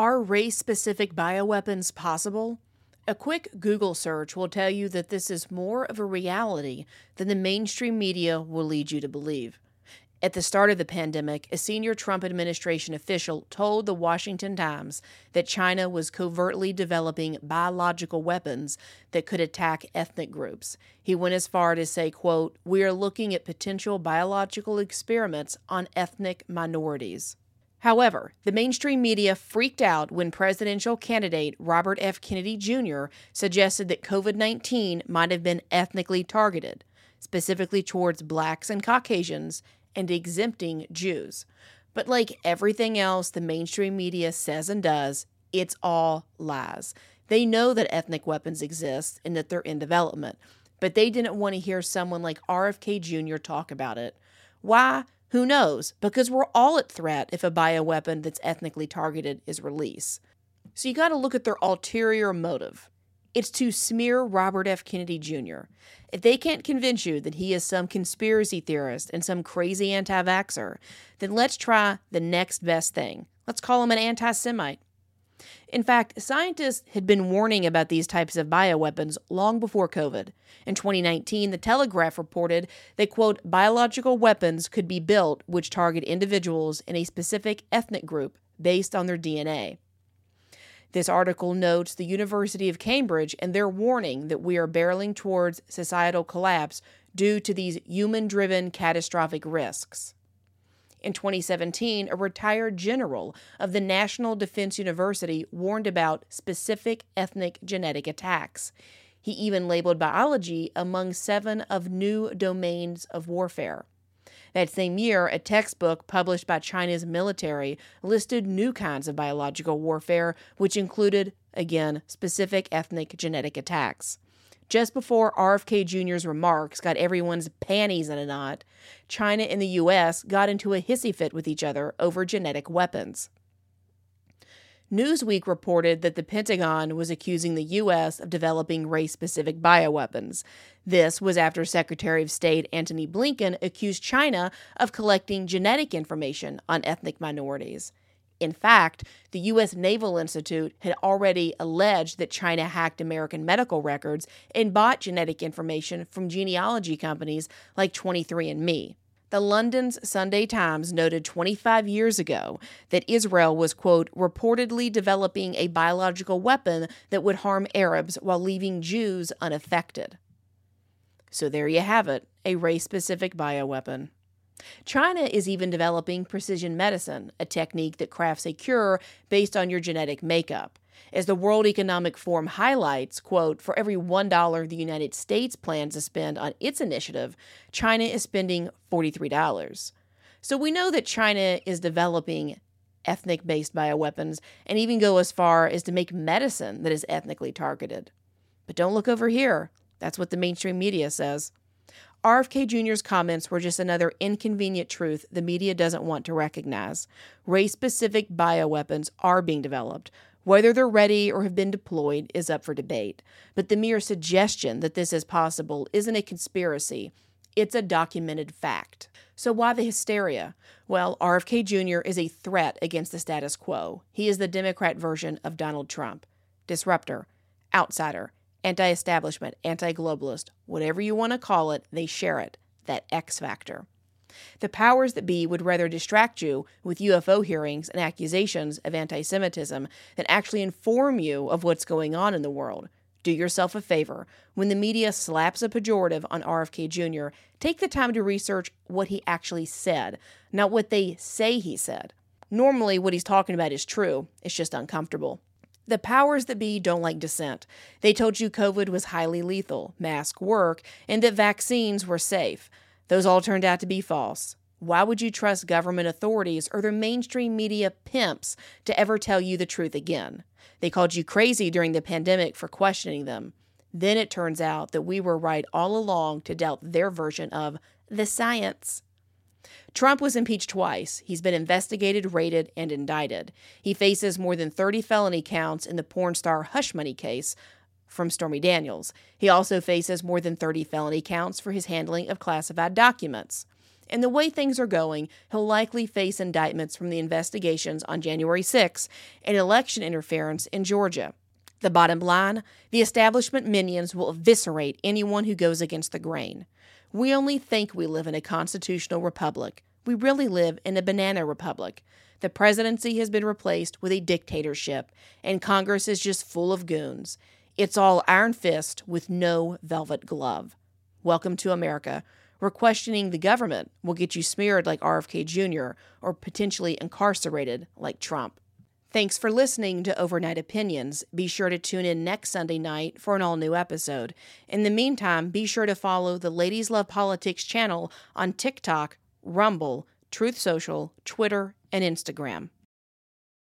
Are race specific bioweapons possible? A quick Google search will tell you that this is more of a reality than the mainstream media will lead you to believe. At the start of the pandemic, a senior Trump administration official told the Washington Times that China was covertly developing biological weapons that could attack ethnic groups. He went as far to say, quote, "We are looking at potential biological experiments on ethnic minorities." However, the mainstream media freaked out when presidential candidate Robert F. Kennedy Jr. suggested that COVID 19 might have been ethnically targeted, specifically towards blacks and Caucasians, and exempting Jews. But like everything else the mainstream media says and does, it's all lies. They know that ethnic weapons exist and that they're in development, but they didn't want to hear someone like RFK Jr. talk about it. Why? Who knows? Because we're all at threat if a bioweapon that's ethnically targeted is released. So you got to look at their ulterior motive. It's to smear Robert F. Kennedy Jr. If they can't convince you that he is some conspiracy theorist and some crazy anti vaxxer, then let's try the next best thing. Let's call him an anti Semite. In fact, scientists had been warning about these types of bioweapons long before COVID. In 2019, The Telegraph reported that, quote, biological weapons could be built which target individuals in a specific ethnic group based on their DNA. This article notes the University of Cambridge and their warning that we are barreling towards societal collapse due to these human driven catastrophic risks. In 2017, a retired general of the National Defense University warned about specific ethnic genetic attacks. He even labeled biology among seven of new domains of warfare. That same year, a textbook published by China's military listed new kinds of biological warfare, which included, again, specific ethnic genetic attacks. Just before RFK Jr.'s remarks got everyone's panties in a knot, China and the U.S. got into a hissy fit with each other over genetic weapons. Newsweek reported that the Pentagon was accusing the U.S. of developing race specific bioweapons. This was after Secretary of State Antony Blinken accused China of collecting genetic information on ethnic minorities. In fact, the U.S. Naval Institute had already alleged that China hacked American medical records and bought genetic information from genealogy companies like 23andMe. The London's Sunday Times noted 25 years ago that Israel was, quote, reportedly developing a biological weapon that would harm Arabs while leaving Jews unaffected. So there you have it a race specific bioweapon. China is even developing precision medicine, a technique that crafts a cure based on your genetic makeup. As the World Economic Forum highlights, quote, for every $1 the United States plans to spend on its initiative, China is spending $43. So we know that China is developing ethnic based bioweapons and even go as far as to make medicine that is ethnically targeted. But don't look over here. That's what the mainstream media says. RFK Jr.'s comments were just another inconvenient truth the media doesn't want to recognize. Race specific bioweapons are being developed. Whether they're ready or have been deployed is up for debate. But the mere suggestion that this is possible isn't a conspiracy, it's a documented fact. So, why the hysteria? Well, RFK Jr. is a threat against the status quo. He is the Democrat version of Donald Trump. Disruptor, outsider, anti establishment, anti globalist, whatever you want to call it, they share it that X factor. The powers that be would rather distract you with UFO hearings and accusations of anti Semitism than actually inform you of what's going on in the world. Do yourself a favor. When the media slaps a pejorative on RFK Jr., take the time to research what he actually said, not what they say he said. Normally, what he's talking about is true, it's just uncomfortable. The powers that be don't like dissent. They told you COVID was highly lethal, mask work, and that vaccines were safe. Those all turned out to be false. Why would you trust government authorities or their mainstream media pimps to ever tell you the truth again? They called you crazy during the pandemic for questioning them. Then it turns out that we were right all along to doubt their version of the science. Trump was impeached twice. He's been investigated, raided, and indicted. He faces more than 30 felony counts in the porn star hush money case from Stormy Daniels. He also faces more than 30 felony counts for his handling of classified documents. and the way things are going, he'll likely face indictments from the investigations on January 6 and election interference in Georgia. The bottom line the establishment minions will eviscerate anyone who goes against the grain. We only think we live in a constitutional republic. We really live in a banana republic. The presidency has been replaced with a dictatorship, and Congress is just full of goons. It's all iron fist with no velvet glove. Welcome to America, where questioning the government will get you smeared like RFK Jr. or potentially incarcerated like Trump. Thanks for listening to Overnight Opinions. Be sure to tune in next Sunday night for an all new episode. In the meantime, be sure to follow the Ladies Love Politics channel on TikTok, Rumble, Truth Social, Twitter, and Instagram.